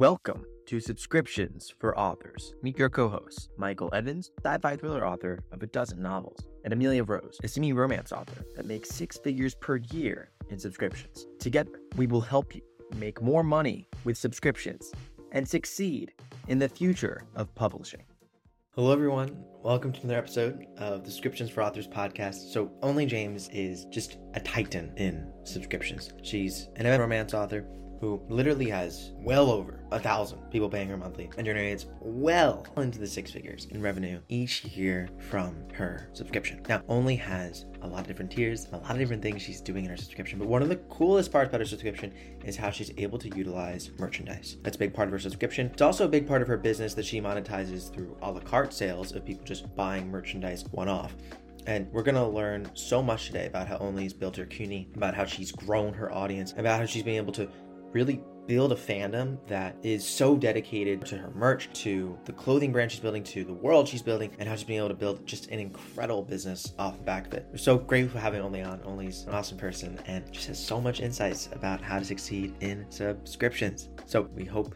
Welcome to Subscriptions for Authors. Meet your co hosts, Michael Evans, sci fi thriller author of a dozen novels, and Amelia Rose, a semi romance author that makes six figures per year in subscriptions. Together, we will help you make more money with subscriptions and succeed in the future of publishing. Hello, everyone. Welcome to another episode of the Subscriptions for Authors podcast. So, Onley James is just a titan in subscriptions. She's an romance author who literally has well over a thousand people paying her monthly and generates well into the six figures in revenue each year from her subscription. Now, Onley has a lot of different tiers, a lot of different things she's doing in her subscription, but one of the coolest parts about her subscription is how she's able to utilize merchandise. That's a big part of her subscription. It's also a big part of her business that she monetizes through a la carte sales of people just buying merchandise one off. And we're gonna learn so much today about how Onley's built her CUNY, about how she's grown her audience, about how she's been able to really build a fandom that is so dedicated to her merch, to the clothing brand she's building, to the world she's building, and how she's been able to build just an incredible business off the back of it. We're so grateful for having Onley on. Onley's an awesome person and just has so much insights about how to succeed in subscriptions. So we hope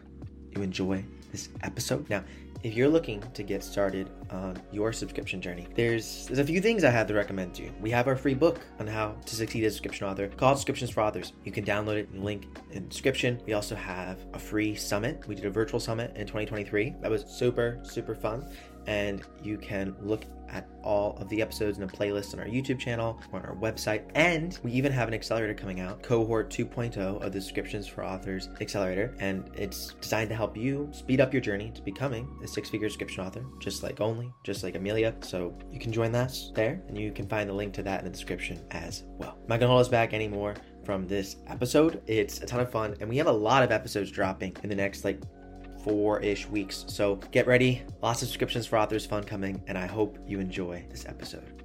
you enjoy this episode. Now, if you're looking to get started on your subscription journey, there's there's a few things I have to recommend to you. We have our free book on how to succeed as a subscription author called Subscriptions for Authors. You can download it, in the link in the description. We also have a free summit. We did a virtual summit in 2023. That was super, super fun. And you can look at all of the episodes in a playlist on our YouTube channel or on our website. And we even have an accelerator coming out, cohort 2.0 of the Subscriptions for Authors Accelerator. And it's designed to help you speed up your journey to becoming a six figure description author, just like Onley, just like Amelia. So you can join us there, and you can find the link to that in the description as well. I'm not gonna hold us back anymore from this episode. It's a ton of fun, and we have a lot of episodes dropping in the next like four ish weeks. So get ready. Lots of subscriptions for authors fun coming, and I hope you enjoy this episode.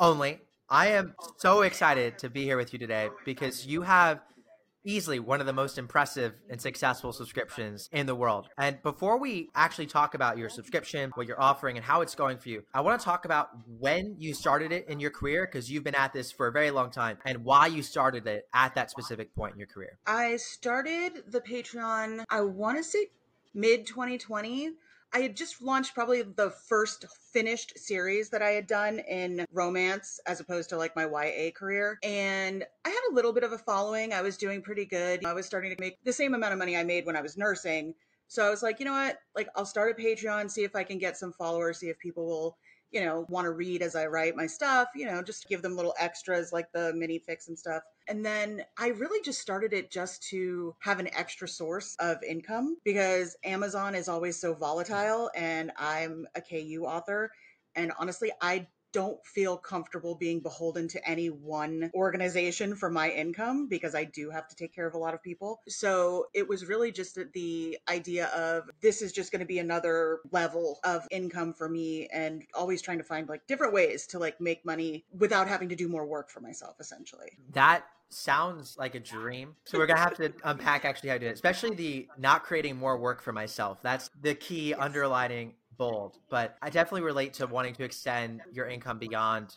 Onley. I am so excited to be here with you today because you have easily one of the most impressive and successful subscriptions in the world. And before we actually talk about your subscription, what you're offering, and how it's going for you, I want to talk about when you started it in your career because you've been at this for a very long time and why you started it at that specific point in your career. I started the Patreon, I want to say mid 2020 I had just launched probably the first finished series that I had done in romance as opposed to like my YA career. And I had a little bit of a following. I was doing pretty good. I was starting to make the same amount of money I made when I was nursing. So I was like, you know what? Like, I'll start a Patreon, see if I can get some followers, see if people will you know, want to read as I write my stuff, you know, just give them little extras like the mini fics and stuff. And then I really just started it just to have an extra source of income because Amazon is always so volatile and I'm a KU author. And honestly, I don't feel comfortable being beholden to any one organization for my income because I do have to take care of a lot of people. So it was really just the idea of this is just going to be another level of income for me and always trying to find like different ways to like make money without having to do more work for myself essentially. That sounds like a dream. So we're gonna have to unpack actually how to do it, especially the not creating more work for myself. That's the key yes. underlining bold, but I definitely relate to wanting to extend your income beyond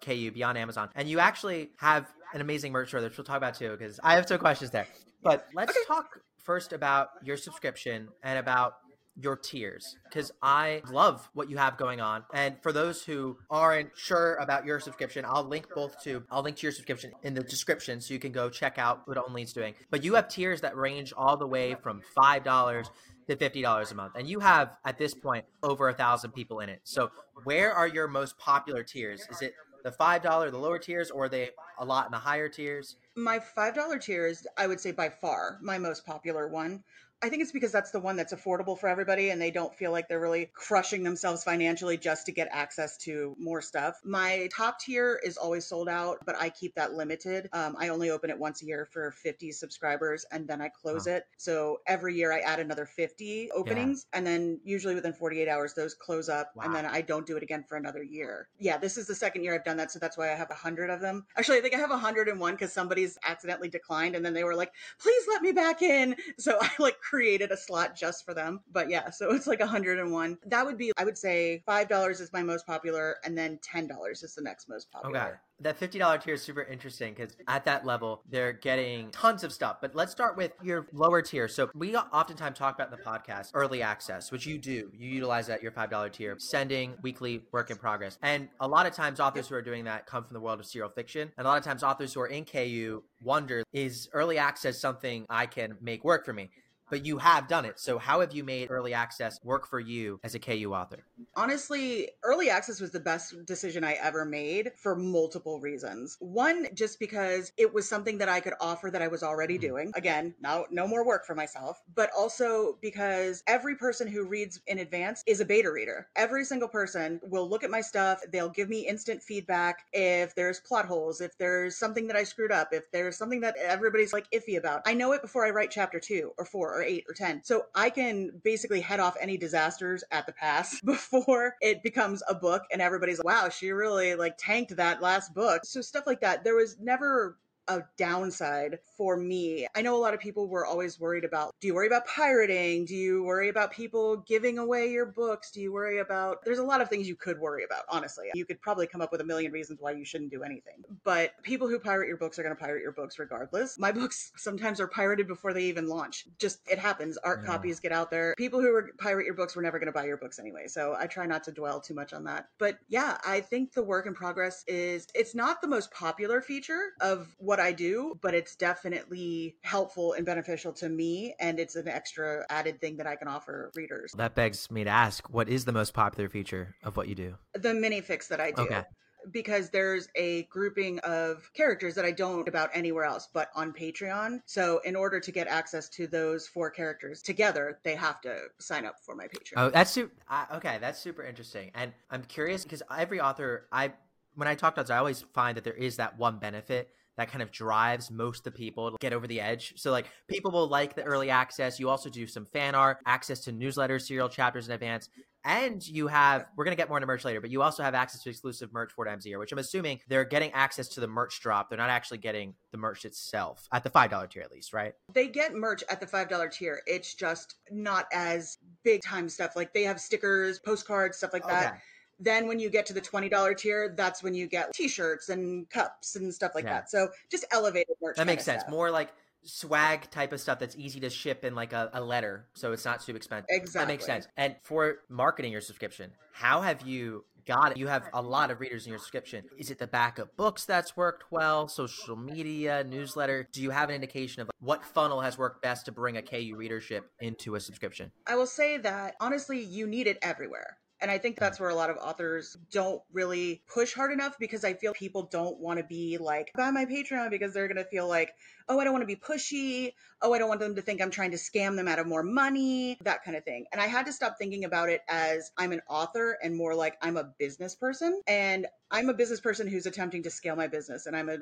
KU, beyond Amazon. And you actually have an amazing merch store, which we'll talk about too, because I have some questions there. But let's okay. talk first about your subscription and about your tiers because I love what you have going on. And for those who aren't sure about your subscription, I'll link both to I'll link to your subscription in the description so you can go check out what Onley's doing. But you have tiers that range all the way from five dollars to $50 a month. And you have, at this point, over a thousand people in it. So, where are your most popular tiers? Is it the $5, the lower tiers, or are they a lot in the higher tiers? My $5 tier is, I would say, by far my most popular one. I think it's because that's the one that's affordable for everybody and they don't feel like they're really crushing themselves financially just to get access to more stuff. My top tier is always sold out, but I keep that limited. Um, I only open it once a year for 50 subscribers and then I close it. So every year I add another 50 openings yeah. and then usually within 48 hours those close up wow. and then I don't do it again for another year. Yeah, this is the second year I've done that. So that's why I have 100 of them. Actually, I think I have 101 because somebody's accidentally declined and then they were like, please let me back in. So I like created a slot just for them. But yeah, so it's like 101. That would be, I would say, $5 is my most popular, and then $10 is the next most popular. Okay. That $50 tier is super interesting because at that level, they're getting tons of stuff. But let's start with your lower tier. So we oftentimes talk about in the podcast early access, which you do. You utilize that your $5 tier, sending weekly work in progress. And a lot of times authors who are doing that come from the world of serial fiction. And a lot of times authors who are in KU wonder, is early access something I can make work for me? But you have done it. So how have you made early access work for you as a KU author? Honestly, early access was the best decision I ever made for multiple reasons. One, just because it was something that I could offer that I was already mm-hmm. doing. Again, now no more work for myself, but also because every person who reads in advance is a beta reader. Every single person will look at my stuff, they'll give me instant feedback if there's plot holes, if there's something that I screwed up, if there's something that everybody's like iffy about. I know it before I write chapter 2 or 4 or or eight or 10. So I can basically head off any disasters at the pass before it becomes a book and everybody's like, wow, she really like tanked that last book. So stuff like that. There was never a downside for me. I know a lot of people were always worried about do you worry about pirating? Do you worry about people giving away your books? Do you worry about there's a lot of things you could worry about, honestly. You could probably come up with a million reasons why you shouldn't do anything. But people who pirate your books are going to pirate your books regardless. My books sometimes are pirated before they even launch. Just it happens. ARC yeah. copies get out there. People who pirate your books were never going to buy your books anyway. So I try not to dwell too much on that. But yeah, I think the work in progress is it's not the most popular feature of what I do, but it's definitely helpful and beneficial to me. And it's an extra added thing that I can offer readers. That begs me to ask what is the most popular feature of what you do? The minifics that I do. Okay because there's a grouping of characters that I don't about anywhere else but on Patreon. So in order to get access to those four characters together, they have to sign up for my Patreon. Oh, that's super. Uh, okay, that's super interesting. And I'm curious because every author I when I talk to others, I always find that there is that one benefit that kind of drives most of the people to get over the edge. So like people will like the early access. You also do some fan art, access to newsletters, serial chapters in advance. And you have, we're going to get more into merch later, but you also have access to exclusive merch for MZR, which I'm assuming they're getting access to the merch drop. They're not actually getting the merch itself at the $5 tier, at least, right? They get merch at the $5 tier. It's just not as big time stuff. Like they have stickers, postcards, stuff like that. Okay then when you get to the $20 tier, that's when you get t-shirts and cups and stuff like yeah. that. So just elevated merch. That makes sense. Stuff. More like swag type of stuff that's easy to ship in like a, a, letter so it's not too expensive exactly that makes sense and for marketing your subscription how have you got it you have a lot of readers in your subscription is it the back of books that's worked well social media newsletter do you have an indication of what funnel has worked best to bring a ku readership into a subscription i will say that honestly you need it everywhere and I think that's where a lot of authors don't really push hard enough because I feel people don't want to be like, buy my Patreon because they're going to feel like, oh, I don't want to be pushy. Oh, I don't want them to think I'm trying to scam them out of more money, that kind of thing. And I had to stop thinking about it as I'm an author and more like I'm a business person. And I'm a business person who's attempting to scale my business. And I'm a,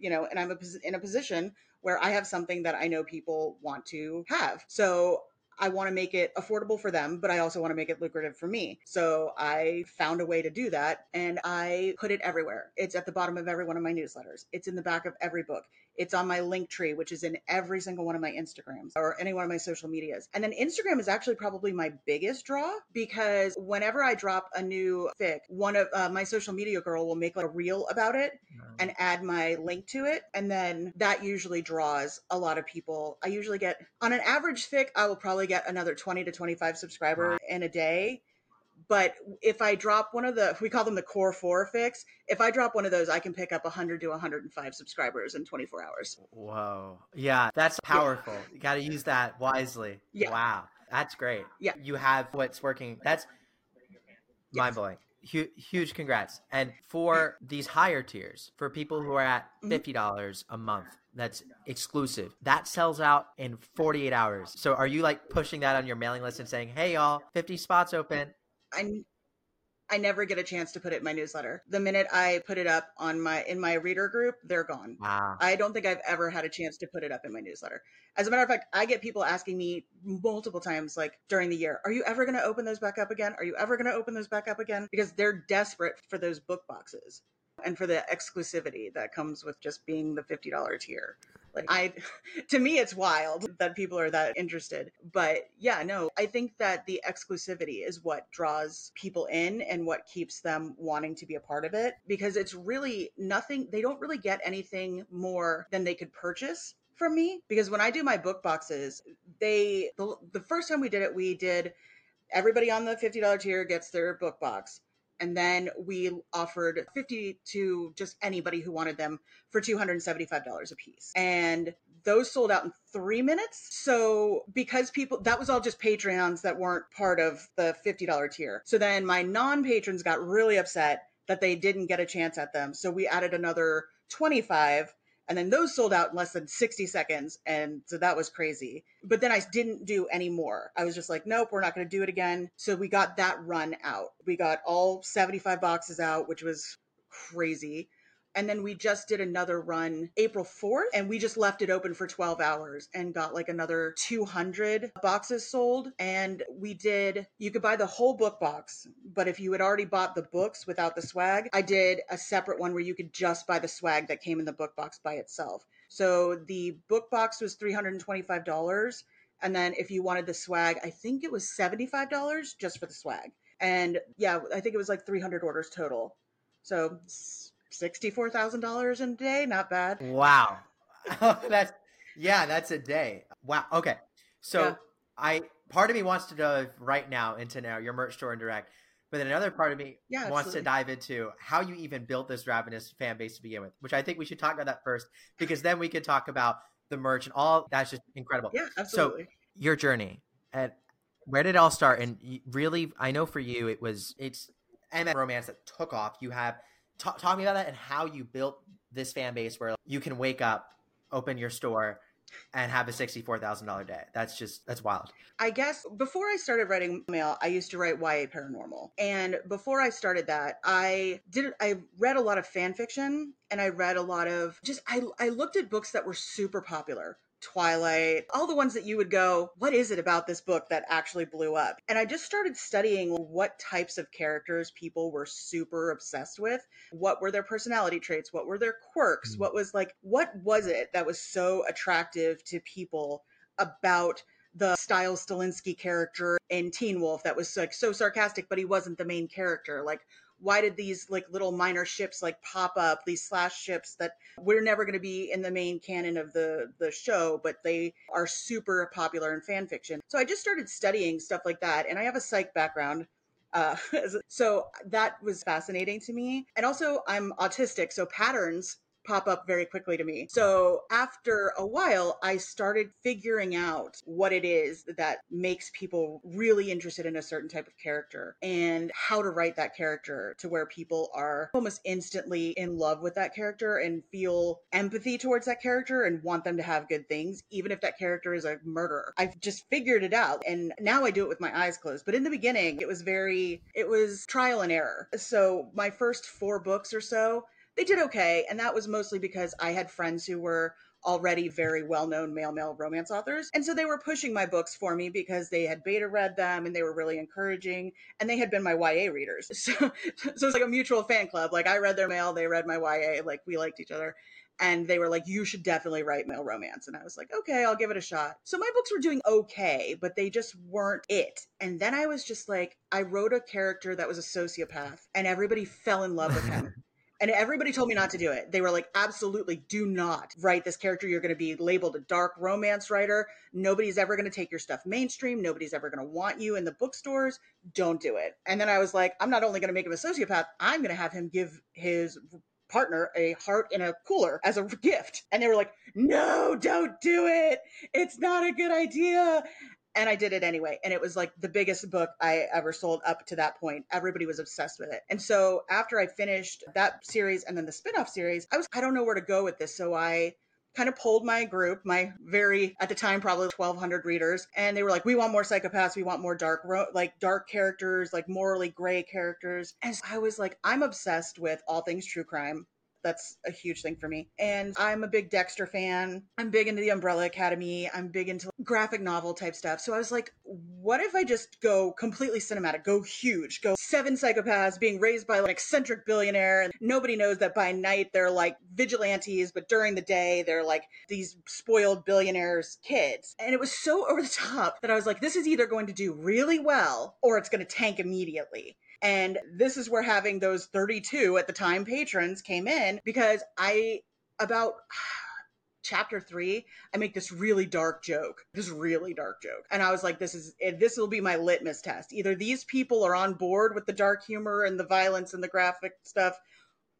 you know, and I'm a, in a position where I have something that I know people want to have. So I want to make it affordable for them, but I also want to make it lucrative for me. So I found a way to do that and I put it everywhere. It's at the bottom of every one of my newsletters. It's in the back of every book. It's on my link tree, which is in every single one of my Instagrams or any one of my social medias. And then Instagram is actually probably my biggest draw because whenever I drop a new fic, one of uh, my social media girl will make like a reel about it and add my link to it. And then that usually draws a lot of people. I usually get on an average fic, I will probably get another 20 to 25 subscribers wow. in a day but if I drop one of the, we call them the core four fics. If I drop one of those, I can pick up 100 to 105 subscribers in 24 hours. Whoa. Yeah, that's powerful. Yeah. You got to use that wisely. Yeah. Wow. That's great. Yeah. You have what's working. That's yes. mind blowing. Huge, huge congrats. And for these higher tiers, for people who are at mm-hmm. $50 a month, that's exclusive. That sells out in 48 hours. So are you like pushing that on your mailing list and saying, "Hey y'all, 50 spots open. I I never get a chance to put it in my newsletter. The minute I put it up on my in my reader group, they're gone. Wow. I don't think I've ever had a chance to put it up in my newsletter. As a matter of fact, I get people asking me multiple times like during the year, "Are you ever going to open those back up again? Are you ever going to open those back up again?" Because they're desperate for those book boxes and for the exclusivity that comes with just being the $50 tier. Like I to me it's wild that people are that interested. But yeah, no, I think that the exclusivity is what draws people in and what keeps them wanting to be a part of it because it's really nothing they don't really get anything more than they could purchase from me because when I do my book boxes, they the, the first time we did it, we did everybody on the $50 tier gets their book box and then we offered 50 to just anybody who wanted them for $275 a piece and those sold out in three minutes. So because people that was all just patreons that weren't part of the $50 tier. So then my non-patrons got really upset that they didn't get a chance at them. So we added another 25 and then those sold out in less than 60 seconds and so that was crazy. But then i didn't do any more. I was just like nope we're not going to do it again. So we got that run out. We got all 75 boxes out which was crazy and then we just did another run April 4th and we just left it open for 12 hours and got like another 200 boxes sold. And we did, you could buy the whole book box, but if you had already bought the books without the swag, I did a separate one where you could just buy the swag that came in the book box by itself. So the book box was $325. And then if you wanted the swag, I think it was $75 just for the swag. And yeah, I think it was like 300 orders total. So sixty-four thousand dollars in a day. Not bad. Wow, that's yeah, that's a day. Wow. Okay, so yeah. I part of me wants to dive right now into now your merch store and direct, but then another part of me yeah, wants absolutely. to dive into how you even built this ravenous fan base to begin with, which I think we should talk about that first because then we could talk about the merch and all. That's just incredible. Yeah, absolutely. So your journey and where did it all start? And really, I know for you, it was it's and romance that took off. You have talk, talk me about that and how you built this fan base where you can wake up, open your store, and have a $64,000 day. That's just, that's wild. I guess before I started writing mail, I used to write YA paranormal. And before I started that, I did, I read a lot of fan fiction and I read a lot of just, I, I looked at books that were super popular. Twilight, all the ones that you would go, what is it about this book that actually blew up? And I just started studying what types of characters people were super obsessed with. What were their personality traits? What were their quirks? Mm. What was like, what was it that was so attractive to people about the Stiles Stilinski character in Teen Wolf that was like so sarcastic, but he wasn't the main character? Like, why did these like little minor ships like pop up these slash ships that we're never going to be in the main canon of the the show but they are super popular in fan fiction. So i just started studying stuff like that and i have a psych background uh, so that was fascinating to me. And also i'm autistic so patterns pop up very quickly to me. So after a while, I started figuring out what it is that makes people really interested in a certain type of character and how to write that character to where people are almost instantly in love with that character and feel empathy towards that character and want them to have good things, even if that character is a murderer. I've just figured it out. And now I do it with my eyes closed. But in the beginning, it was very, it was trial and error. So my first four books or so, they did okay. And that was mostly because I had friends who were already very well known male male romance authors. And so they were pushing my books for me because they had beta read them and they were really encouraging and they had been my YA readers. So, so it's like a mutual fan club. Like I read their mail, they read my YA, like we liked each other. And they were like, you should definitely write male romance. And I was like, okay, I'll give it a shot. So my books were doing okay, but they just weren't it. And then I was just like, I wrote a character that was a sociopath and everybody fell in love with him. And everybody told me not to do it. They were like, absolutely do not write this character. You're going to be labeled a dark romance writer. Nobody's ever going to take your stuff mainstream. Nobody's ever going to want you in the bookstores. Don't do it. And then I was like, I'm not only going to make him a sociopath, I'm going to have him give his partner a heart in a cooler as a gift. And they were like, no, don't do it. It's not a good idea and I did it anyway. And it was like the biggest book I ever sold up to that point. Everybody was obsessed with it. And so after I finished that series and then the spin-off series, I was I don't know where to go with this. So I kind of pulled my group, my very at the time probably 1200 readers, and they were like, "We want more psychopaths, we want more dark like dark characters, like morally gray characters." And I was like, "I'm obsessed with all things true crime That's a huge thing for me. And I'm a big Dexter fan. I'm big into the Umbrella Academy. I'm big into graphic novel type stuff. So I was like, what if I just go completely cinematic, go huge, go seven psychopaths being raised by an eccentric billionaire, and nobody knows that by night they're like vigilantes, but during the day they're like these spoiled billionaires' kids. And it was so over the top that I was like, this is either going to do really well or it's going to tank immediately. And this is where having those 32 at the time patrons came in because I, about chapter three, I make this really dark joke, this really dark joke. And I was like, this is, this will be my litmus test. Either these people are on board with the dark humor and the violence and the graphic stuff,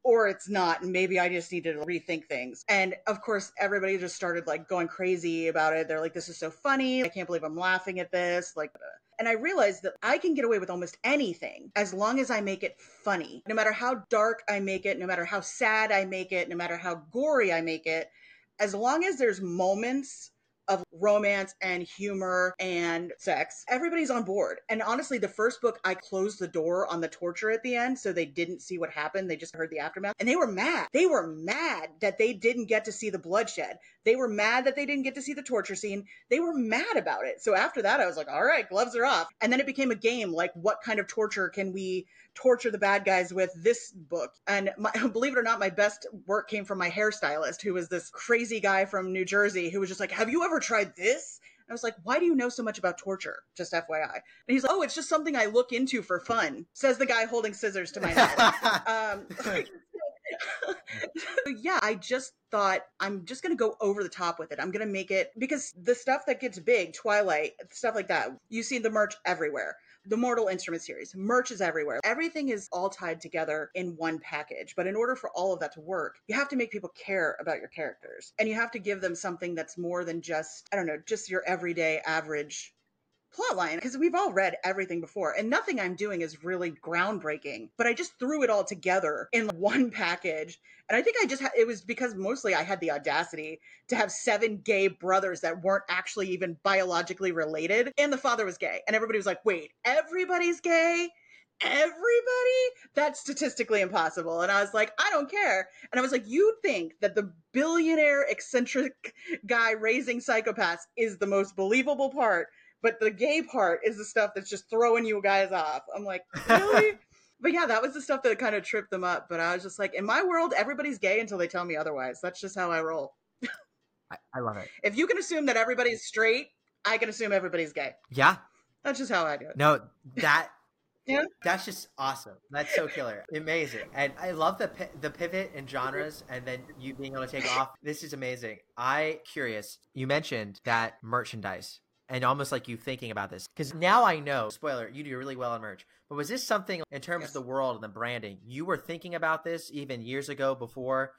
or it's not and maybe i just needed to rethink things. And of course everybody just started like going crazy about it. They're like this is so funny. I can't believe i'm laughing at this. Like uh, and I realized that I can get away with almost anything as long as I make it funny. No matter how dark I make it, no matter how sad I make it, no matter how gory I make it, as long as there's moments of romance and humor and sex. Everybody's on board. And honestly, the first book, I closed the door on the torture at the end so they didn't see what happened. They just heard the aftermath. And they were mad. They were mad that they didn't get to see the bloodshed. They were mad that they didn't get to see the torture scene. They were mad about it. So after that, I was like, all right, gloves are off. And then it became a game like, what kind of torture can we torture the bad guys with this book. And my, believe it or not, my best work came from my hairstylist, who was this crazy guy from New Jersey who was just like, Have you ever tried this? I was like, why do you know so much about torture? Just FYI. And he's like, oh, it's just something I look into for fun, says the guy holding scissors to my head. um, yeah, I just thought I'm just going to go over the top with it. I'm going to make it because the stuff that gets big, Twilight, stuff like that, you see the merch everywhere the Mortal Instrument series. Merch is everywhere. Everything is all tied together in one package. But in order for all of that to work, you have to make people care about your characters. And you have to give them something that's more than just, I don't know, just your everyday average plotline because we've all read everything before and nothing I'm doing is really groundbreaking, but I just threw it all together in one package. And I think I just had it was because mostly I had the audacity to have seven gay brothers that weren't actually even biologically related, and the father was gay. And everybody was like, wait, everybody's gay? everybody that's statistically impossible and i was like i don't care and i was like you think that the billionaire eccentric guy raising psychopaths is the most believable part but the gay part is the stuff that's just throwing you guys off. I'm like, really? but yeah, that was the stuff that kind of tripped them up. But I was just like, in my world, everybody's gay until they tell me otherwise. That's just how I roll. I, I love it. If you can assume that everybody's straight, I can assume everybody's gay. Yeah. That's just how I do it. No, that yeah. That's just awesome. That's so killer. Amazing. And I love the the pivot in genres and then you being able to take off. This is amazing. I curious. You mentioned that merchandise and almost like you thinking about this because now I know. Spoiler: you do really well on merch. But was this something in terms yes. of the world and the branding you were thinking about this even years ago before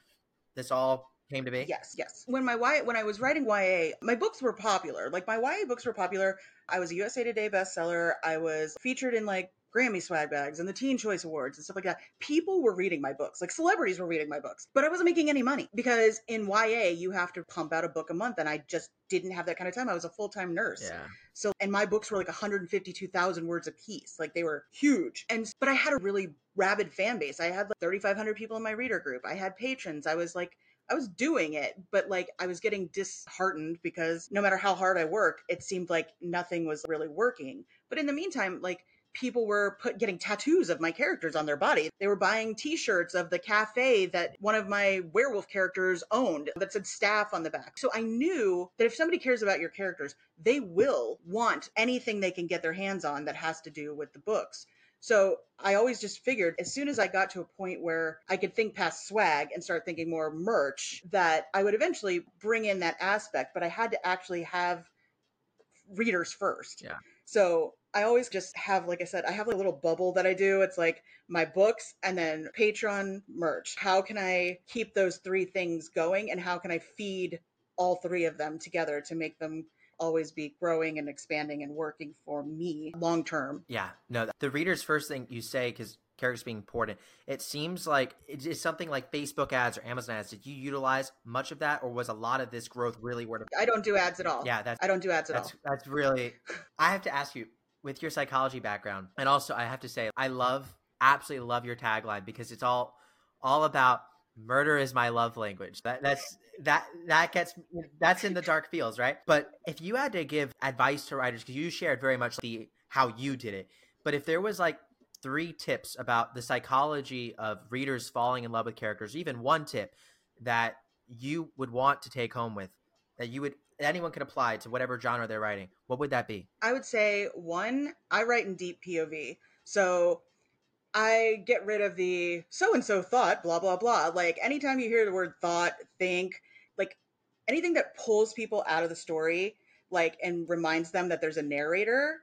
this all came to be? Yes, yes. When my YA, when I was writing YA, my books were popular. Like my YA books were popular. I was a USA Today bestseller. I was featured in like Grammy swag bags and the Teen Choice Awards and stuff like that. People were reading my books, like celebrities were reading my books, but I wasn't making any money because in YA, you have to pump out a book a month. And I just didn't have that kind of time. I was a full time nurse. Yeah. So, and my books were like 152,000 words a piece. Like they were huge. And, but I had a really rabid fan base. I had like 3,500 people in my reader group. I had patrons. I was like, I was doing it, but like I was getting disheartened because no matter how hard I worked, it seemed like nothing was really working. But in the meantime, like people were put getting tattoos of my characters on their body. They were buying t-shirts of the cafe that one of my werewolf characters owned that said staff on the back. So I knew that if somebody cares about your characters, they will want anything they can get their hands on that has to do with the books. So I always just figured as soon as I got to a point where I could think past swag and start thinking more merch, that I would eventually bring in that aspect, but I had to actually have readers first. Yeah. So I always just have, like I said, I have a little bubble that I do. It's like my books and then Patreon merch. How can I keep those three things going and how can I feed all three of them together to make them always be growing and expanding and working for me long term? Yeah, no, the reader's first thing you say, because characters being important. It seems like it's something like Facebook ads or Amazon ads. Did you utilize much of that, or was a lot of this growth really word of? I don't do ads at all. Yeah, that's I don't do ads at that's, all. That's really. I have to ask you with your psychology background, and also I have to say I love, absolutely love your tagline because it's all all about murder is my love language. That that's that that gets that's in the dark fields, right? But if you had to give advice to writers, because you shared very much the how you did it, but if there was like three tips about the psychology of readers falling in love with characters, even one tip that you would want to take home with that you would anyone could apply to whatever genre they're writing, what would that be? I would say one, I write in deep POV. So I get rid of the so and so thought, blah, blah, blah. Like anytime you hear the word thought, think, like anything that pulls people out of the story, like, and reminds them that there's a narrator,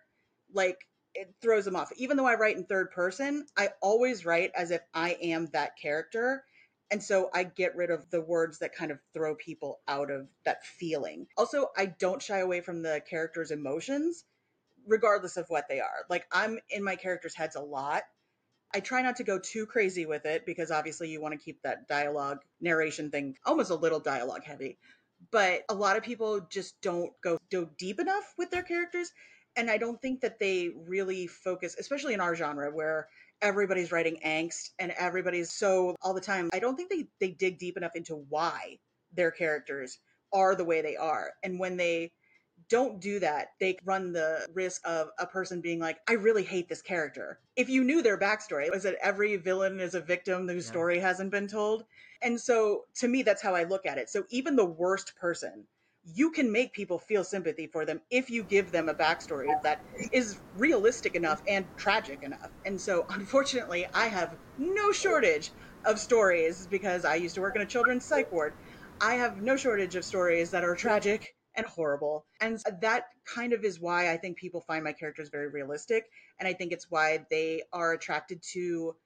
like, it throws them off. Even though I write in third person, I always write as if I am that character. And so I get rid of the words that kind of throw people out of that feeling. Also, I don't shy away from the character's emotions, regardless of what they are. Like, I'm in my characters' heads a lot. I try not to go too crazy with it because obviously you want to keep that dialogue narration thing almost a little dialogue heavy. But a lot of people just don't go, go deep enough with their characters. And I don't think that they really focus, especially in our genre where everybody's writing angst and everybody's so all the time. I don't think they they dig deep enough into why their characters are the way they are. And when they don't do that, they run the risk of a person being like, I really hate this character. If you knew their backstory, was that every villain is a victim whose yeah. story hasn't been told? And so to me, that's how I look at it. So even the worst person you can make people feel sympathy for them if you give them a backstory that is realistic enough and tragic enough. And so, unfortunately, I have no shortage of stories because I used to work in a children's psych ward. I have no shortage of stories that are tragic and horrible. And that kind of is why I think people find my characters very realistic. And I think it's why they are attracted to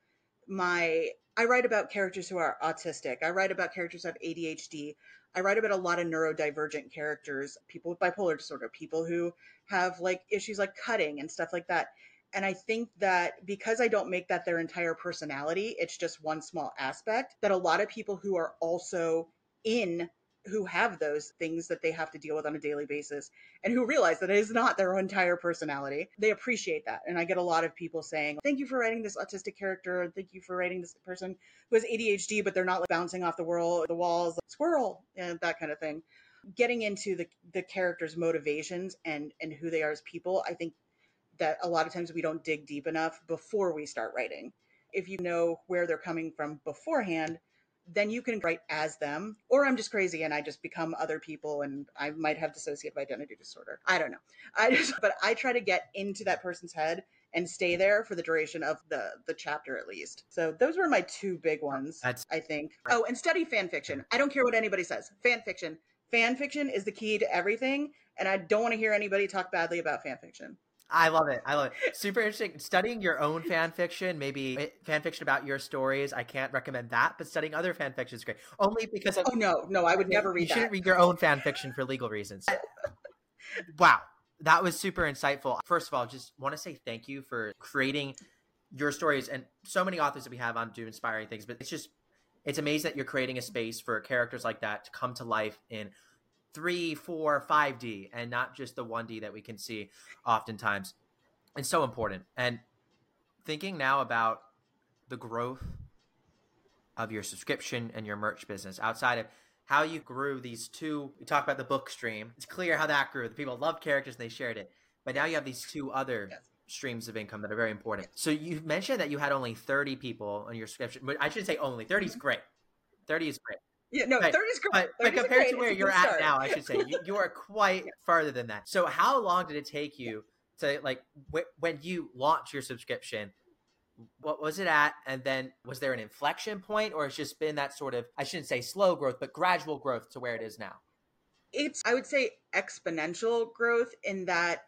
my. I write about characters who are autistic. I write about characters who have ADHD. I write about a lot of neurodivergent characters, people with bipolar disorder, people who have like issues like cutting and stuff like that. And I think that because I don't make that their entire personality, it's just one small aspect, that a lot of people who are also in who have those things that they have to deal with on a daily basis and who realize that it is not their entire personality. They appreciate that. And I get a lot of people saying, Thank you for writing this autistic character. Thank you for writing this person who has ADHD, but they're not like bouncing off the world, the walls, like, squirrel, and that kind of thing. Getting into the, the characters' motivations and, and who they are as people, I think that a lot of times we don't dig deep enough before we start writing. If you know where they're coming from beforehand, then you can write as them. Or I'm just crazy and I just become other people and I might have dissociative identity disorder. I don't know. I just, but I try to get into that person's head and stay there for the duration of the the chapter at least. So those were my two big ones. That's I think. Oh, and study fan fiction. I don't care what anybody says. Fan fiction. Fan fiction is the key to everything, and I don't want to hear anybody talk badly about fan fiction. I love it. I love it. Super interesting. Studying your own fan fiction, maybe eh, fan fiction about your stories. I can't recommend that, but studying other fan fiction is great. Only because of, oh no, no, I would never read. That. You that. shouldn't read your own fan fiction for legal reasons. wow, that was super insightful. First of all, just want to say thank you for creating your stories and so many authors that we have on do inspiring things. But it's just it's amazing that you're creating a space for characters like that to come to life in three, four, five D, and not just the one D that we can see oftentimes. It's so important. And thinking now about the growth of your subscription and your merch business outside of how you grew these two. We talk about the book stream. It's clear how that grew. The people loved characters and they shared it. But now you have these two other yes. streams of income that are very important. So you mentioned that you had only 30 people on your subscription. But I should say only. 30 is mm-hmm. great. 30 is great. Yeah, no, right. 30 is great. But, but compared to where you're at now, I should say, you, you are quite yeah. farther than that. So how long did it take you to, like, wh- when you launched your subscription, what was it at? And then was there an inflection point or it's just been that sort of, I shouldn't say slow growth, but gradual growth to where it is now? It's, I would say, exponential growth in that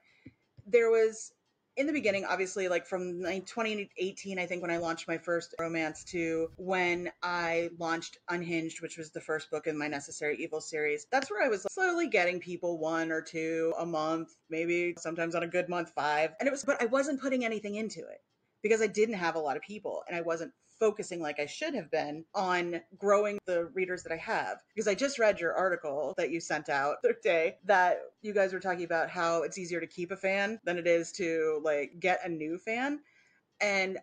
there was in the beginning, obviously, like from 2018, I think when I launched my first romance, to when I launched Unhinged, which was the first book in my Necessary Evil series, that's where I was slowly getting people one or two a month, maybe sometimes on a good month, five. And it was, but I wasn't putting anything into it because I didn't have a lot of people and I wasn't focusing like I should have been on growing the readers that I have. Because I just read your article that you sent out the day that you guys were talking about how it's easier to keep a fan than it is to like get a new fan. And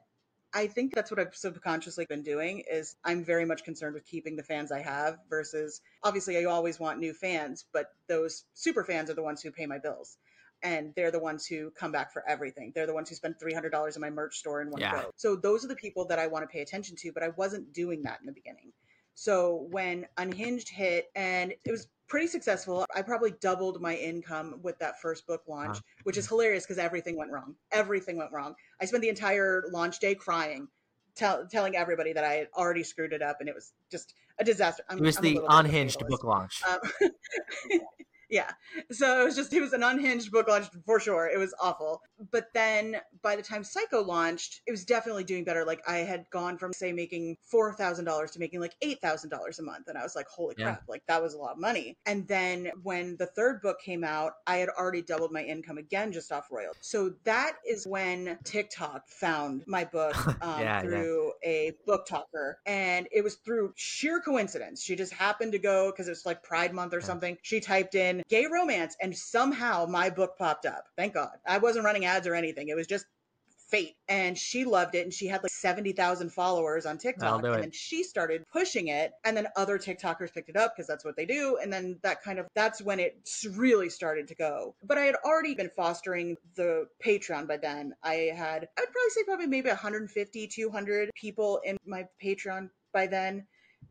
I think that's what I've subconsciously been doing is I'm very much concerned with keeping the fans I have versus obviously I always want new fans, but those super fans are the ones who pay my bills and they're the ones who come back for everything. They're the ones who spend $300 in my merch store in one Yeah. go. So those are the people that I want to pay attention to, but I wasn't doing that in the beginning. So when Unhinged hit and it was pretty successful, I probably doubled my income with that first book launch, Wow. which is hilarious because everything went wrong. Everything went wrong. I spent the entire launch day crying. Tell, telling everybody that I had already screwed it up and it was just a disaster. I'm, It was I'm the little bit of a unhinged book launch. Um, yeah. So it was just, it was an unhinged book launch for sure. It was awful. But then by the time Psycho launched, it was definitely doing better. Like I had gone from, say, making $4,000 to making like $8,000 a month. And I was like, holy Yeah. crap, like that was a lot of money. And then when the third book came out, I had already doubled my income again just off royalties. So that is when TikTok found my book um, Yeah, yeah. through a BookToker. And it was through sheer coincidence. She just happened to go because it's like Pride Month or Yeah. something. She typed in gay romance and somehow my book popped up. Thank God. I wasn't running ads or anything. It was just fate. And she loved it. And she had like 70,000 followers on TikTok. And then she started pushing it. And then other TikTokers picked it up because that's what they do. And then that kind of, that's when it really started to go. But I had already been fostering the Patreon by then. I had, I would probably say probably maybe 150, 200 people in my Patreon by then.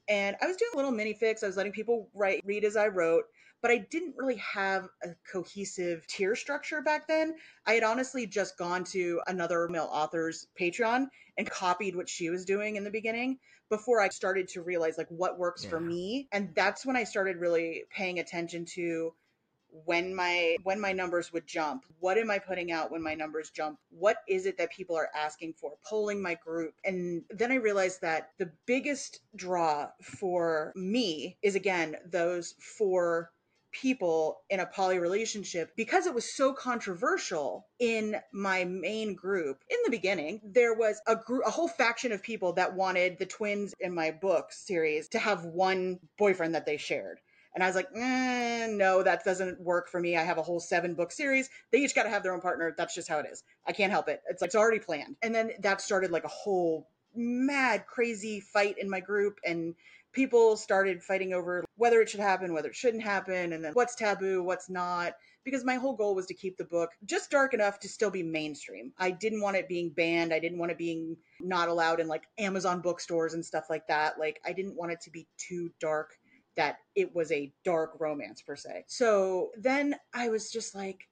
And I was doing a little mini fics. I was letting people write, read as I wrote but I didn't really have a cohesive tier structure back then. I had honestly just gone to another male author's Patreon and copied what she was doing in the beginning before I started to realize like what works for me. And that's when I started really paying attention to when my when my numbers would jump. What am i putting out when my numbers jump? What is it that people are asking for? Polling my group. And then i realized that the biggest draw for me is again those four people in a poly relationship because it was so controversial in my main group in the beginning there was a group a whole faction of people that wanted the twins in my book series to have one boyfriend that they shared and I was like, eh, no, that doesn't work for me. I have a whole seven book series. They each got to have their own partner. That's just how it is. I can't help it. It's like it's already planned. And then that started like a whole mad, crazy fight in my group. And people started fighting over whether it should happen, whether it shouldn't happen, and then what's taboo, what's not. Because my whole goal was to keep the book just dark enough to still be mainstream. I didn't want it being banned. I didn't want it being not allowed in like Amazon bookstores and stuff like that. Like, I didn't want it to be too dark that it was a dark romance per se. So then I was just like,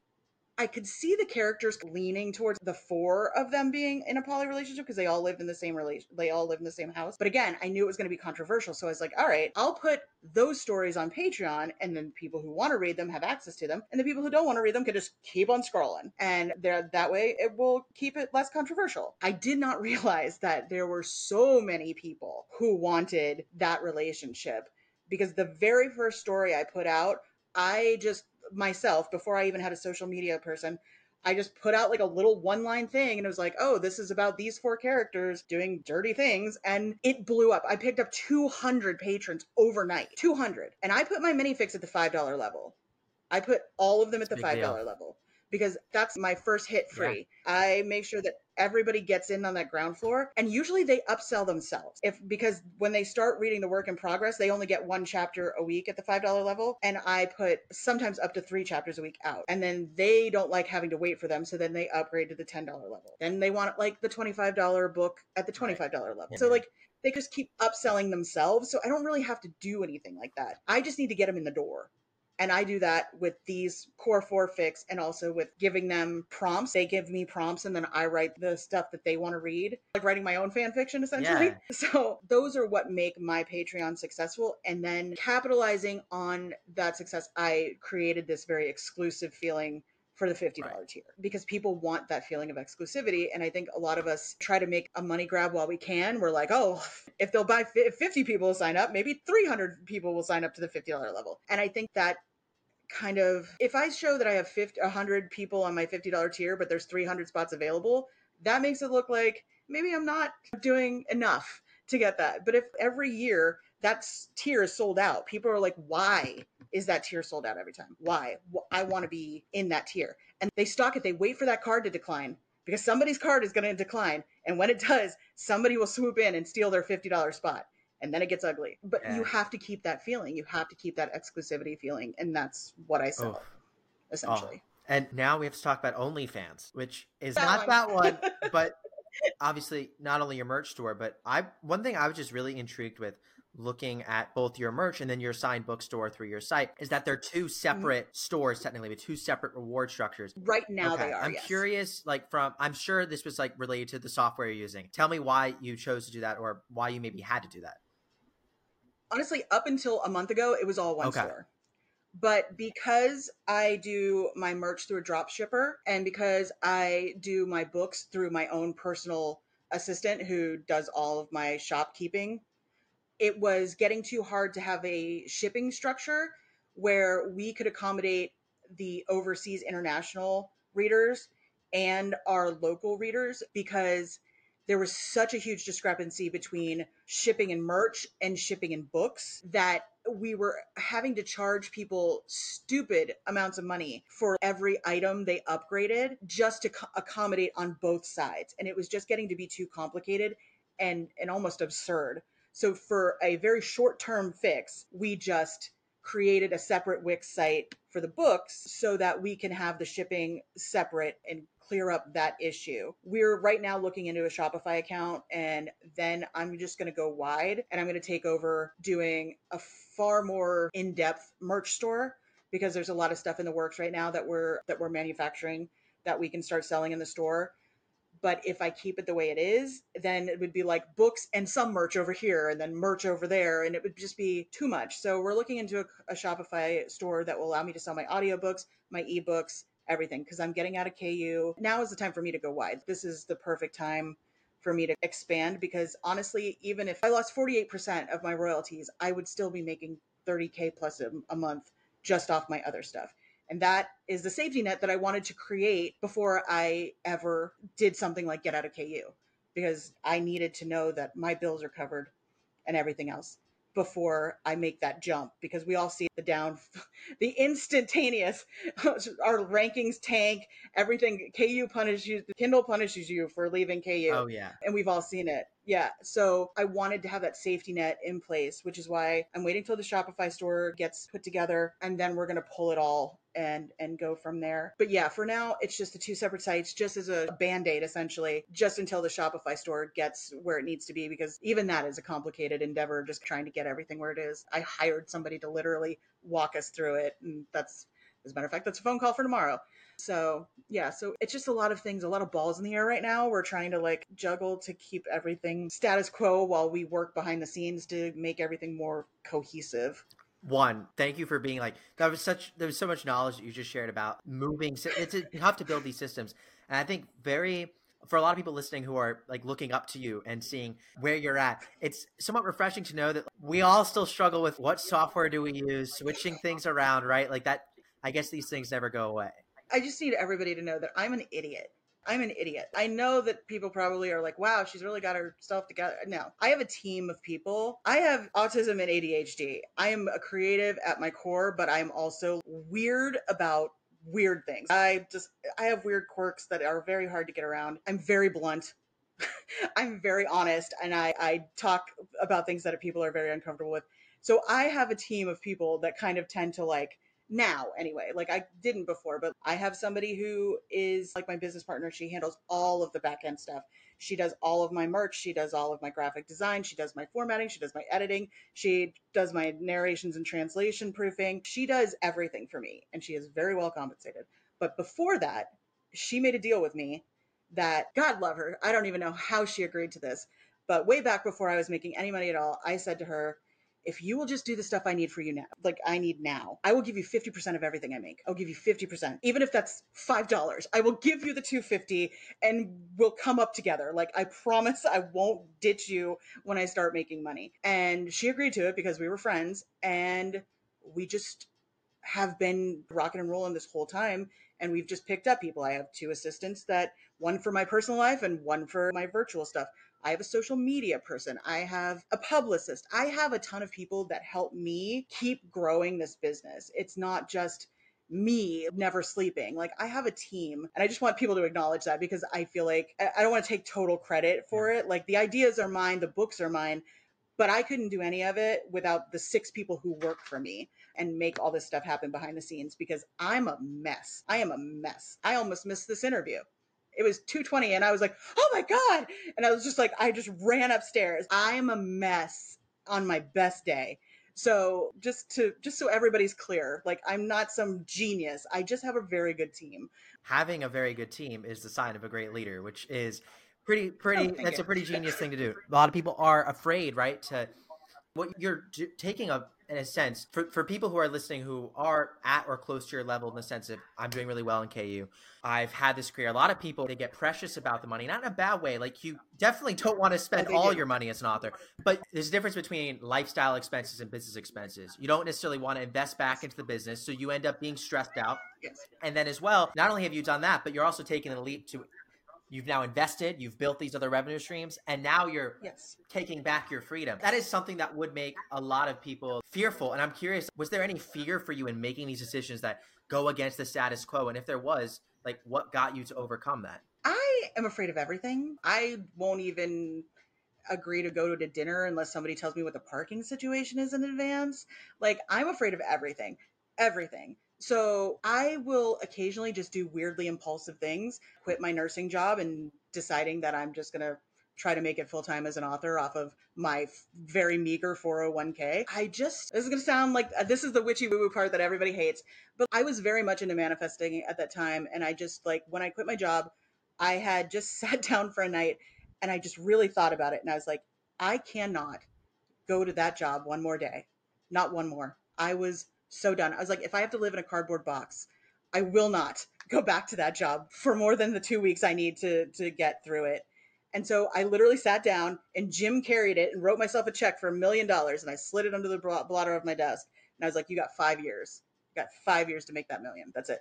I could see the characters leaning towards the four of them being in a poly relationship because they all lived in the same relation. They all lived in the same house. But again, I knew it was going to be controversial. So I was like, all right, I'll put those stories on Patreon and then people who want to read them have access to them. And the people who don't want to read them can just keep on scrolling. And there, that way it will keep it less controversial. I did not realize that there were so many people who wanted that relationship because the very first story I put out, I just myself, before I even had a social media person, I just put out like a little one line thing and it was like, oh, this is about these four characters doing dirty things. And it blew up. I picked up 200 patrons overnight. 200. And I put my minifics at the $5 level. I put all of them at the $5 deal. level because that's my first hit free. I make sure that everybody gets in on that ground floor and usually they upsell themselves. If because when they start reading the work in progress they only get one chapter a week at the $5 level and i put sometimes up to three chapters a week out. And then they don't like having to wait for them so then they upgrade to the $10 level. Then they want like the $25 book at the $25 level. So like they just keep upselling themselves so i don't really have to do anything like that. I just need to get them in the door and I do that with these core four fics and also with giving them prompts. They give me prompts and then I write the stuff that they want to read, like writing my own fan fiction essentially. Yeah. So those are what make my Patreon successful. And then capitalizing on that success, I created this very exclusive feeling for the $50 Right. tier because people want that feeling of exclusivity. And I think a lot of us try to make a money grab while we can. We're like, oh, if they'll buy, if 50 people will sign up, maybe 300 people will sign up to the $50 level. And I think that kind of, if I show that I have 50, 100 people on my $50 tier, but there's 300 spots available, that makes it look like maybe I'm not doing enough to get that. But if every year that tier is sold out, people are like, why is that tier sold out every time? Why? I want to be in that tier. And they stock it, they wait for that card to decline because somebody's card is going to decline And when it does, somebody will swoop in and steal their $50 spot. And then it gets ugly. But Yeah. you have to keep that feeling. You have to keep that exclusivity feeling. And that's what I sell, Oh. essentially. And now we have to talk about OnlyFans, which is That not one. that one, but obviously not only your merch store, but I one thing I was just really intrigued with looking at both your merch and then your signed bookstore through your site is that they're two mm-hmm. separate stores technically with two separate reward structures. Right now they are. I'm yes. curious, like from I'm sure this was like related to the software you're using. Tell me why you chose to do that or why you maybe had to do that. honestly up until a month ago it was all one Okay. store but because i do my merch through a drop shipper and because i do my books through my own personal assistant who does all of my shopkeeping it was getting too hard to have a shipping structure where we could accommodate the overseas international readers and our local readers because there was such a huge discrepancy between shipping and merch and shipping and books that we were having to charge people stupid amounts of money for every item they upgraded just to co- accommodate on both sides. And it was just getting to be too complicated and and almost absurd so for a very short term fix we just created a separate wix site for the books so that we can have the shipping separate and clear up that issue. We're right now looking into a Shopify account and then I'm just going to go wide and I'm going to take over doing a far more in-depth merch store because there's a lot of stuff in the works right now that we're that we're manufacturing that we can start selling in the store. But if I keep it the way it is, then it would be like books and some merch over here and then merch over there. And it would just be too much. So we're looking into a, a Shopify store that will allow me to sell my audiobooks, my ebooks, everything because I'm getting out of KU. Now is the time for me to go wide. This is the perfect time for me to expand because honestly, even if I lost 48% of my royalties, I would still be making 30K plus a, a month just off my other stuff. And that is the safety net that I wanted to create before I ever did something like get out of KU because I needed to know that my bills are covered and everything else before I make that jump because we all see the down, the instantaneous, our rankings tank, everything. KU punishes you, Kindle punishes you for leaving KU Oh yeah. and we've all seen it. Yeah. So I wanted to have that safety net in place, which is why I'm waiting till the Shopify store gets put together and then we're going to pull it all and and go from there. But yeah, for now it's just the two separate sites just as a band-aid essentially, just until the Shopify store gets where it needs to be because even that is a complicated endeavor just trying to get everything where it is. I hired somebody to literally walk us through it and that's as a matter of fact, that's a phone call for tomorrow. So yeah, so it's just a lot of things, a lot of balls in the air right now. We're trying to like juggle to keep everything status quo while we work behind the scenes to make everything more cohesive. One, thank you for being like that was such there was so much knowledge that you just shared about moving. sy- It's tough to build these systems, and I think very for a lot of people listening who are like looking up to you and seeing where you're at, it's somewhat refreshing to know that we all still struggle with what software do we use, switching things around, right? Like that. I guess these things never go away. I just need everybody to know that I'm an idiot. I'm an idiot. I know that people probably are like, wow, she's really got herself together. No, I have a team of people. I have autism and ADHD. I am a creative at my core, but I'm also weird about weird things. I just, I have weird quirks that are very hard to get around. I'm very blunt. I'm very honest and I, I talk about things that people are very uncomfortable with. So I have a team of people that kind of tend to like now anyway. Like i didn't before but i have somebody who is like my business partner. She handles all of the back end stuff. She does all of my merch. She does all of my graphic design. She does my formatting. She does my editing. She does my narrations and translation proofing. She does everything for me and she is very well compensated. But before that she made a deal with me that god love her i don't even know how she agreed to this but way back before i was making any money at all i said to her if you will just do the stuff I need for you now, like I need now, I will give you 50% of everything I make. I'll give you 50%. Even if that's $5, I will give you the 250 and we'll come up together. Like I promise I won't ditch you when I start making money. And she agreed to it because we were friends and we just have been rocking and rolling this whole time and we've just picked up people. I have two assistants that one for my personal life and one for my virtual stuff. I have a social media person. I have a publicist. I have a ton of people that help me keep growing this business. It's not just me never sleeping. Like I have a team and I just want people to acknowledge that because I feel like I don't want to take total credit for it. Like the ideas are mine, the books are mine, but I couldn't do any of it without the six people who work for me and make all this stuff happen behind the scenes because I'm a mess. I am a mess. I almost missed this interview. It was 2:20 and I was like, "Oh my god." And I was just like I just ran upstairs. I am a mess on my best day. So just to just so everybody's clear, like I'm not some genius. I just have a very good team. Having a very good team is the sign of a great leader, which is pretty pretty oh, that's you. a pretty genius thing to do. A lot of people are afraid, right, to what you're taking a in a sense for, for people who are listening who are at or close to your level in the sense of i'm doing really well in ku i've had this career. A lot of people they get precious about the money not in a bad way like you definitely don't want to spend all your money as an author but there's a difference between lifestyle expenses and business expenses. You don't necessarily want to invest back into the business so you end up being stressed out. Yes. and then as well not only have you done that but you're also taking the leap to you've now invested, you've built these other revenue streams, and now you're yes. taking back your freedom. That is something that would make a lot of people fearful. And I'm curious, was there any fear for you in making these decisions that go against the status quo? And if there was, like what got you to overcome that? I am afraid of everything. I won't even agree to go to dinner unless somebody tells me what the parking situation is in advance. Like I'm afraid of everything. Everything. So I will occasionally just do weirdly impulsive things, quit my nursing job and deciding that I'm just going to try to make it full time as an author off of my very meager 401k. I just, this is going to sound like uh, this is the witchy woo woo part that everybody hates, but I was very much into manifesting at that time. And I just like, when I quit my job, I had just sat down for a night and I just really thought about it. And I was like, I cannot go to that job one more day, not one more. I was so done. I was like, if I have to live in a cardboard box, I will not go back to that job for more than the two weeks I need to to get through it. And so I literally sat down and Jim Carrey'd it and wrote myself a check for a million dollars and I slid it under the blotter of my desk. And I was like, you got five years. You got five years to make that million. That's it.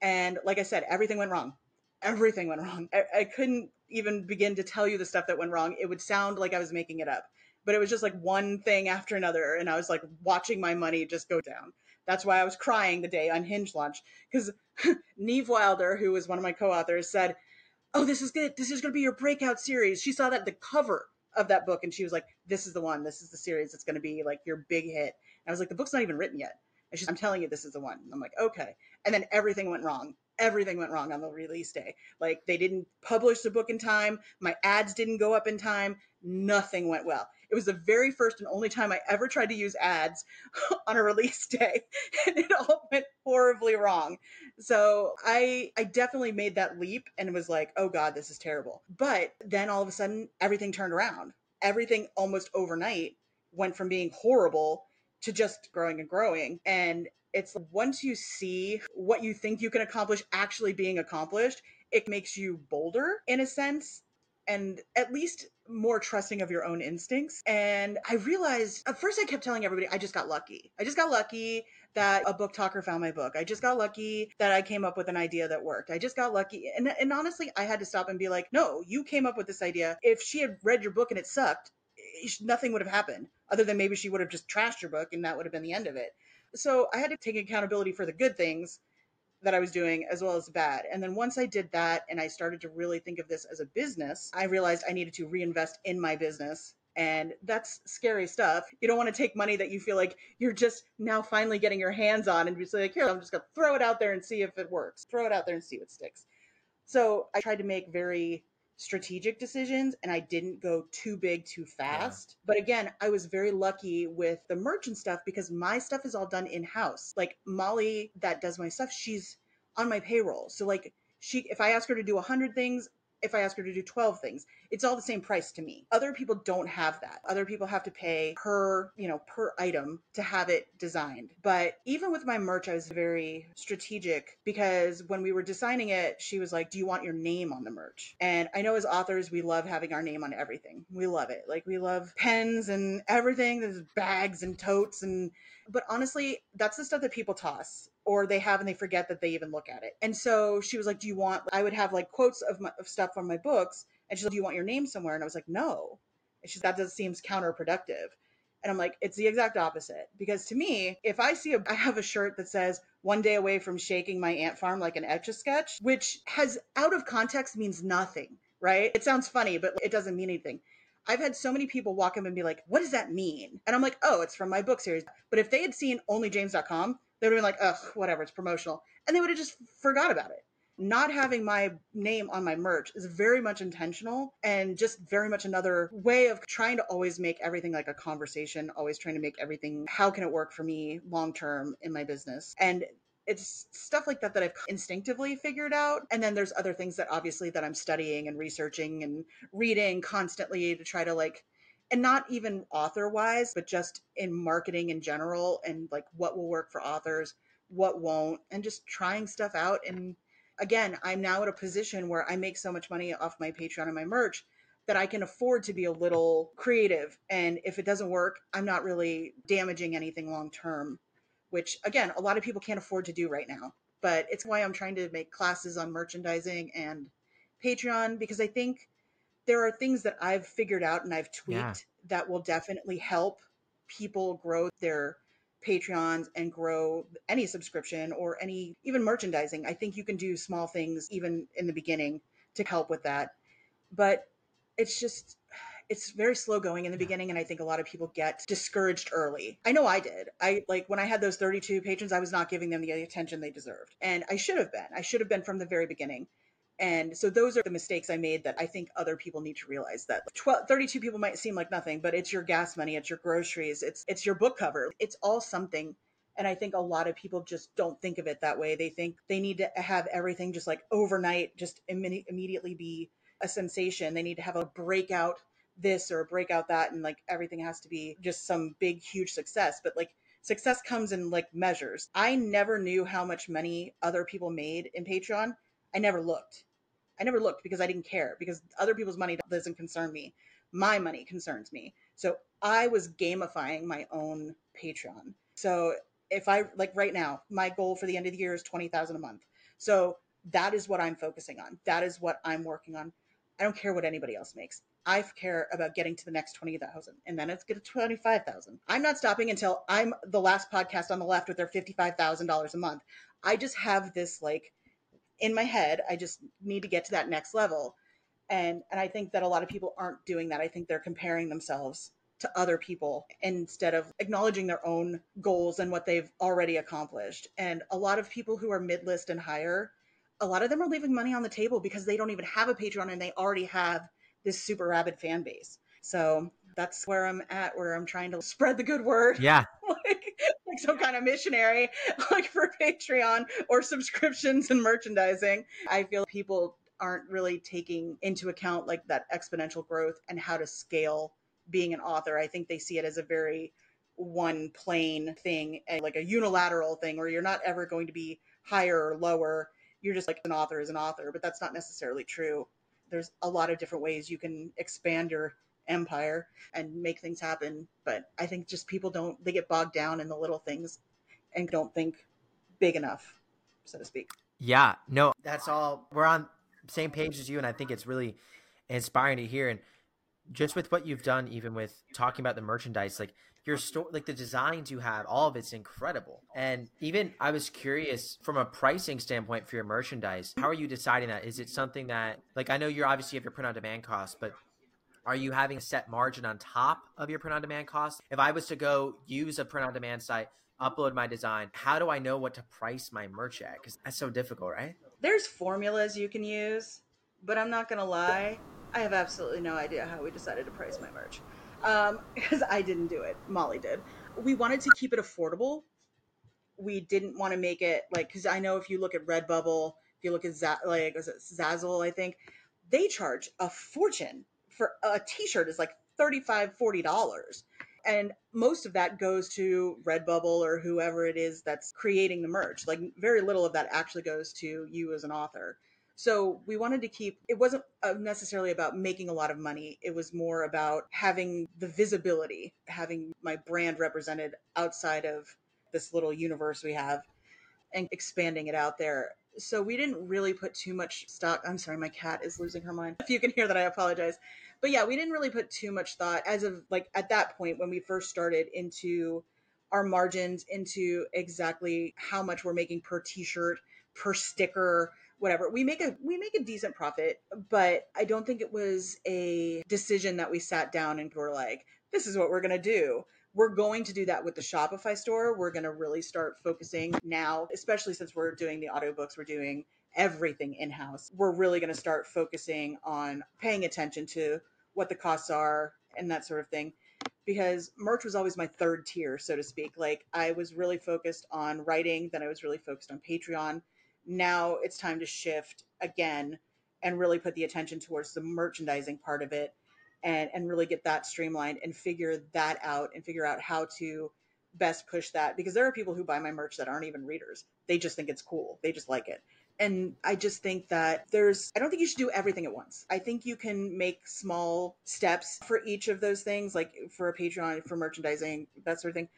And like I said, everything went wrong. Everything went wrong. I, I couldn't even begin to tell you the stuff that went wrong. It would sound like I was making it up but it was just like one thing after another and i was like watching my money just go down. That's why i was crying the day Unhinged launched because neve wilder who was one of my co-authors said oh this is good. This is going to be your breakout series. She saw that the cover of that book and she was like this is the one. This is the series that's going to be like your big hit. And i was like the book's not even written yet. And she's i'm telling you this is the one. And i'm like okay. And then everything went wrong everything went wrong on the release day like they didn't publish the book in time my ads didn't go up in time nothing went well it was the very first and only time I ever tried to use ads on a release day, and it all went horribly wrong. So I I definitely made that leap and was like, "Oh god, this is terrible." But then all of a sudden everything turned around. Everything almost overnight went from being horrible to just growing and growing. And it's once you see what you think you can accomplish actually being accomplished, it makes you bolder in a sense and at least more trusting of your own instincts. And I realized at first I kept telling everybody I just got lucky. I just got lucky that a BookToker found my book. I just got lucky that I came up with an idea that worked. I just got lucky. And, and honestly, I had to stop and be like, no, you came up with this idea. If she had read your book and it sucked, eh, nothing would have happened other than maybe she would have just trashed your book and that would have been the end of it. So I had to take accountability for the good things that I was doing as well as bad. And then once I did that and I started to really think of this as a business, I realized I needed to reinvest in my business. And that's scary stuff. You don't want to take money that you feel like you're just now finally getting your hands on and be like, here, I'm just going to throw it out there and see if it works. Throw it out there and see what sticks. So I tried to make very strategic decisions and I didn't go too big too fast. Yeah. But again, I was very lucky with the merchant stuff because my stuff is all done in house. Like Molly that does my stuff, she's on my payroll. So like she if I ask her to do 100 things, if I ask her to do 12 things. It's all the same price to me. Other people don't have that. Other people have to pay per, you know, per item to have it designed. But even with my merch, I was very strategic because when we were designing it, she was like, Do you want your name on the merch? And I know as authors, we love having our name on everything. We love it. Like we love pens and everything. There's bags and totes and but honestly, that's the stuff that people toss or they have and they forget that they even look at it. And so she was like, "Do you want?" I would have like quotes of, my, of stuff from my books, and she's like, "Do you want your name somewhere?" And I was like, "No." And she's that does seems counterproductive. And I'm like, it's the exact opposite. Because to me, if I see a, I have a shirt that says one day away from shaking my ant farm like an etch a sketch, which has out of context means nothing, right? It sounds funny, but it doesn't mean anything. I've had so many people walk up and be like, what does that mean? And I'm like, oh, it's from my book series. But if they had seen onleyjames.com, they would have been like, ugh, whatever, it's promotional. And they would have just forgot about it not having my name on my merch is very much intentional and just very much another way of trying to always make everything like a conversation, always trying to make everything how can it work for me long term in my business. And it's stuff like that that I've instinctively figured out. And then there's other things that obviously that I'm studying and researching and reading constantly to try to like and not even author wise, but just in marketing in general and like what will work for authors, what won't, and just trying stuff out and again, I'm now at a position where I make so much money off my Patreon and my merch that I can afford to be a little creative. And if it doesn't work, I'm not really damaging anything long term, which again, a lot of people can't afford to do right now. But it's why I'm trying to make classes on merchandising and Patreon because I think there are things that I've figured out and I've tweaked yeah. that will definitely help people grow their Patreons and grow any subscription or any even merchandising. I think you can do small things even in the beginning to help with that. But it's just it's very slow going in the beginning and i think a lot of people get discouraged early i know i did i like when i had those 32 patrons i was not giving them the attention they deserved and i should have been i should have been from the very beginning and so those are the mistakes I made that I think other people need to realize that 12, 32 people might seem like nothing, but it's your gas money, it's your groceries, it's it's your book cover. It's all something. And I think a lot of people just don't think of it that way. They think they need to have everything just like overnight, just Im- immediately be a sensation. They need to have a breakout this or a breakout that, and like everything has to be just some big, huge success. But like success comes in like measures. I never knew how much money other people made in Patreon I never looked. I never looked because I didn't care because other people's money doesn't concern me. My money concerns me. So I was gamifying my own Patreon. So if I like right now, my goal for the end of the year is 20,000 a month. So that is what I'm focusing on. That is what I'm working on. I don't care what anybody else makes. I care about getting to the next 20,000 and then it's get to 25,000. I'm not stopping until I'm the last podcast on the left with their $55,000 a month. I just have this like in my head. I just need to get to that next level. And and I think that a lot of people aren't doing that. I think they're comparing themselves to other people instead of acknowledging their own goals and what they've already accomplished. And a lot of people who are mid-list and higher, a lot of them are leaving money on the table because they don't even have a Patreon and they already have this super rabid fan base. So that's where I'm at, where I'm trying to spread the good word. Yeah. like, like some kind of missionary, like for Patreon or subscriptions and merchandising. I feel people aren't really taking into account like that exponential growth and how to scale being an author. I think they see it as a very one plane thing and like a unilateral thing where you're not ever going to be higher or lower. You're just like an author is an author, but that's not necessarily true. There's a lot of different ways you can expand your empire and make things happen. But I think just people don't, they get bogged down in the little things and don't think big enough, so to speak. Yeah, no, that's all. We're on same page as you. And I think it's really inspiring to hear. And just with what you've done, even with talking about the merchandise, like your store, like the designs you have, all of it's incredible. And even I was curious from a pricing standpoint for your merchandise, how are you deciding that? Is it something that, like, I know you're obviously have your print on demand costs, but are you having a set margin on top of your print on demand cost? If I was to go use a print on demand site, upload my design, how do I know what to price my merch at? Because that's so difficult, right? There's formulas you can use, but I'm not going to lie. I have absolutely no idea how we decided to price my merch because um, I didn't do it. Molly did. We wanted to keep it affordable. We didn't want to make it like because I know if you look at Redbubble, if you look at Z- like was it Zazzle, I think they charge a fortune for a t-shirt is like 35 40 dollars. And most of that goes to redbubble or whoever it is that's creating the merch. Like very little of that actually goes to you as an author. So we wanted to keep it wasn't uh, necessarily about making a lot of money. It was more about having the visibility having my brand represented outside of this little universe we have and expanding it out there. So we didn't really put too much stock i'm sorry my cat is losing her mind. If you can hear that i apologize but yeah, we didn't really put too much thought as of like at that point when we first started into our margins, into exactly how much we're making per t-shirt, per sticker, whatever. We make a we make a decent profit, but I don't think it was a decision that we sat down and were like, this is what we're gonna do. We're going to do that with the Shopify store. We're going to really start focusing now, especially since we're doing the audiobooks, we're doing everything in house. We're really going to start focusing on paying attention to what the costs are and that sort of thing because merch was always my third tier so to speak. Like i was really focused on writing then i was really focused on patreon. Now it's time to shift again and really put the attention towards the merchandising part of it and and really get that streamlined and figure that out and figure out how to best push that because there are people who buy my merch that aren't even readers. They just think it's cool. They just like it and I just think that there's, I don't think you should do everything at once. I think you can make small steps for each of those things, like for a Patreon, for merchandising, that sort of thing.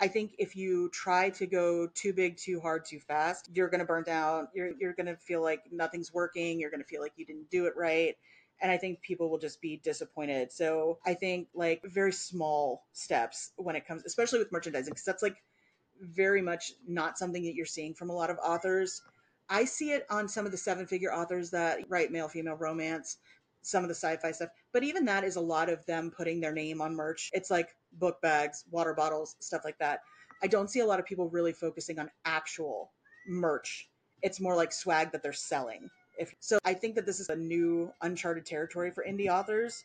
I think if you try to go too big, too hard, too fast, you're going to burn down. You're, you're going to feel like nothing's working. You're going to feel like you didn't do it right. And I think people will just be disappointed. So I think like very small steps when it comes, especially with merchandising, because that's like very much not something that you're seeing from a lot of authors I see it on some of the seven figure authors that write male female romance, some of the sci fi stuff. But even that is a lot of them putting their name on merch. It's like book bags, water bottles, stuff like that. I don't see a lot of people really focusing on actual merch. It's more like swag that they're selling. If so, I think that this is a new uncharted territory for indie authors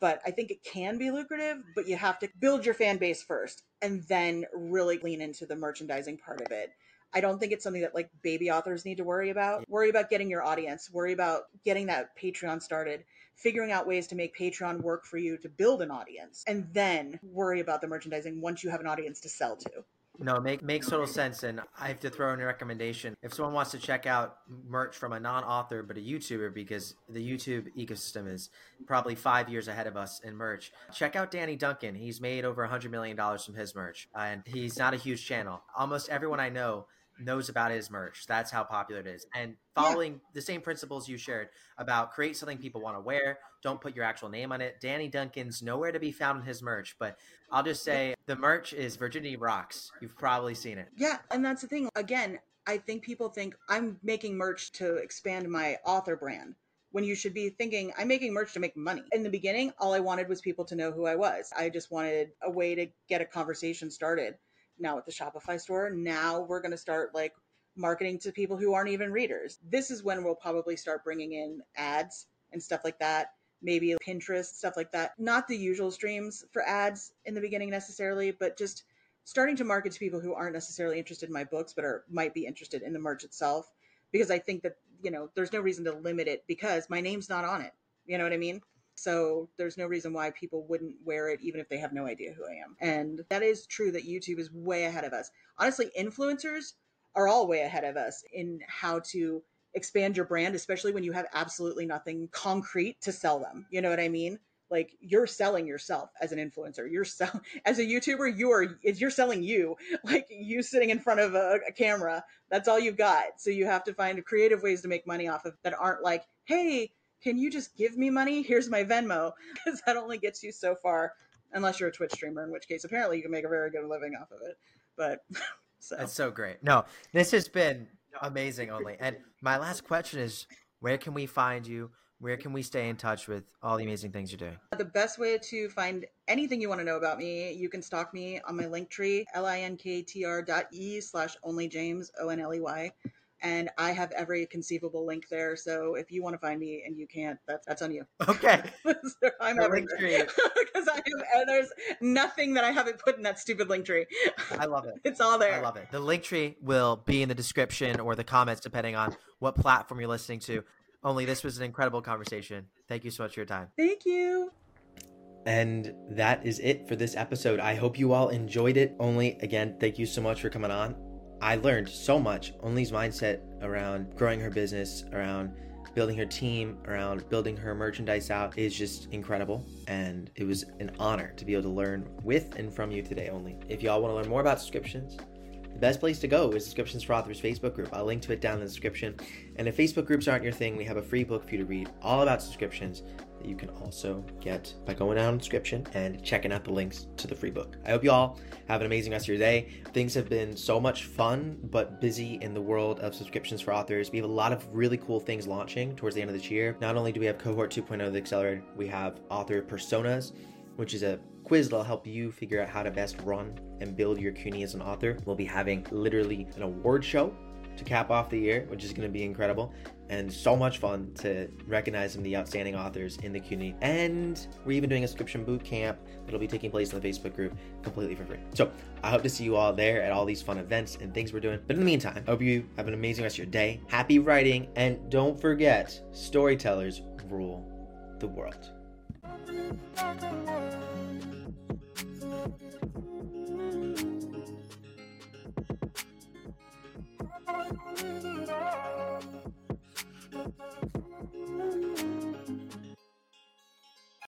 but I think it can be lucrative, but you have to build your fan base first and then really lean into the merchandising part of it. I don't think it's something that like baby authors need to worry about. Worry about getting your audience, worry about getting that Patreon started, figuring out ways to make Patreon work for you to build an audience, and then worry about the merchandising once you have an audience to sell to. No, make, makes total sense. And I have to throw in a recommendation. If someone wants to check out merch from a non author but a YouTuber, because the YouTube ecosystem is probably five years ahead of us in merch, check out Danny Duncan. He's made over a $100 million from his merch, and he's not a huge channel. Almost everyone I know knows about his merch. That's how popular it is. And following yeah. the same principles you shared about create something people want to wear, don't put your actual name on it. Danny Duncan's nowhere to be found in his merch, but I'll just say the merch is Virginity Rocks. You've probably seen it. Yeah, and that's the thing. Again, I think people think I'm making merch to expand my author brand when you should be thinking, I'm making merch to make money. In the beginning, all I wanted was people to know who I was. I just wanted a way to get a conversation started now with the Shopify store. Now we're going to start like marketing to people who aren't even readers. This is when we'll probably start bringing in ads and stuff like that. Maybe Pinterest, stuff like that. Not the usual streams for ads in the beginning necessarily, but just starting to market to people who aren't necessarily interested in my books, but are might be interested in the merch itself. Because I think that, you know, there's no reason to limit it because my name's not on it. You know what I mean? So there's no reason why people wouldn't wear it even if they have no idea who I am. And that is true that YouTube is way ahead of us. Honestly, influencers are all way ahead of us in how to expand your brand, especially when you have absolutely nothing concrete to sell them. You know what I mean? Like you're selling yourself as an influencer. You're sell as a YouTuber. You are you're selling you. Like you sitting in front of a, a camera. That's all you've got. So you have to find creative ways to make money off of that aren't like, hey, can you just give me money? Here's my Venmo. Because that only gets you so far, unless you're a Twitch streamer, in which case, apparently, you can make a very good living off of it. But so. That's so great. No, this has been amazing, Onley. And my last question is where can we find you? Where can we stay in touch with all the amazing things you're doing? The best way to find anything you want to know about me, you can stalk me on my Linktree, linktr dot e slash Onley James, O N L E Y and I have every conceivable link there. So if you want to find me and you can't, that's that's on you. Okay, so I'm everywhere because I have there's nothing that I haven't put in that stupid Linktree. I love it. It's all there. I love it. The Linktree will be in the description or the comments depending on what platform you're listening to. Onley this was an incredible conversation. Thank you so much for your time. Thank you. And that is it for this episode. I hope you all enjoyed it. Onley again, thank you so much for coming on. I learned so much. Onley's mindset around growing her business, around building her team, around building her merchandise out is just incredible. And it was an honor to be able to learn with and from you today Onley. If y'all want to learn more about subscriptions, the best place to go is Subscriptions for Authors Facebook group. I'll link to it down in the description. And if Facebook groups aren't your thing, we have a free book for you to read all about subscriptions that you can also get by going down in the description and checking out the links to the free book. I hope you all have an amazing rest of your day. Things have been so much fun, but busy in the world of subscriptions for authors. We have a lot of really cool things launching towards the end of this year. Not only do we have Cohort 2.0 of the Accelerator, we have author personas, which is a quiz that'll help you figure out how to best run and build your CUNY as an author. We'll be having literally an award show to cap off the year, which is going to be incredible and so much fun to recognize some of the outstanding authors in the CUNY. And we're even doing a subscription boot camp that'll be taking place in the Facebook group completely for free. So I hope to see you all there at all these fun events and things we're doing. But in the meantime, I hope you have an amazing rest of your day. Happy writing, and don't forget, storytellers rule the world. together.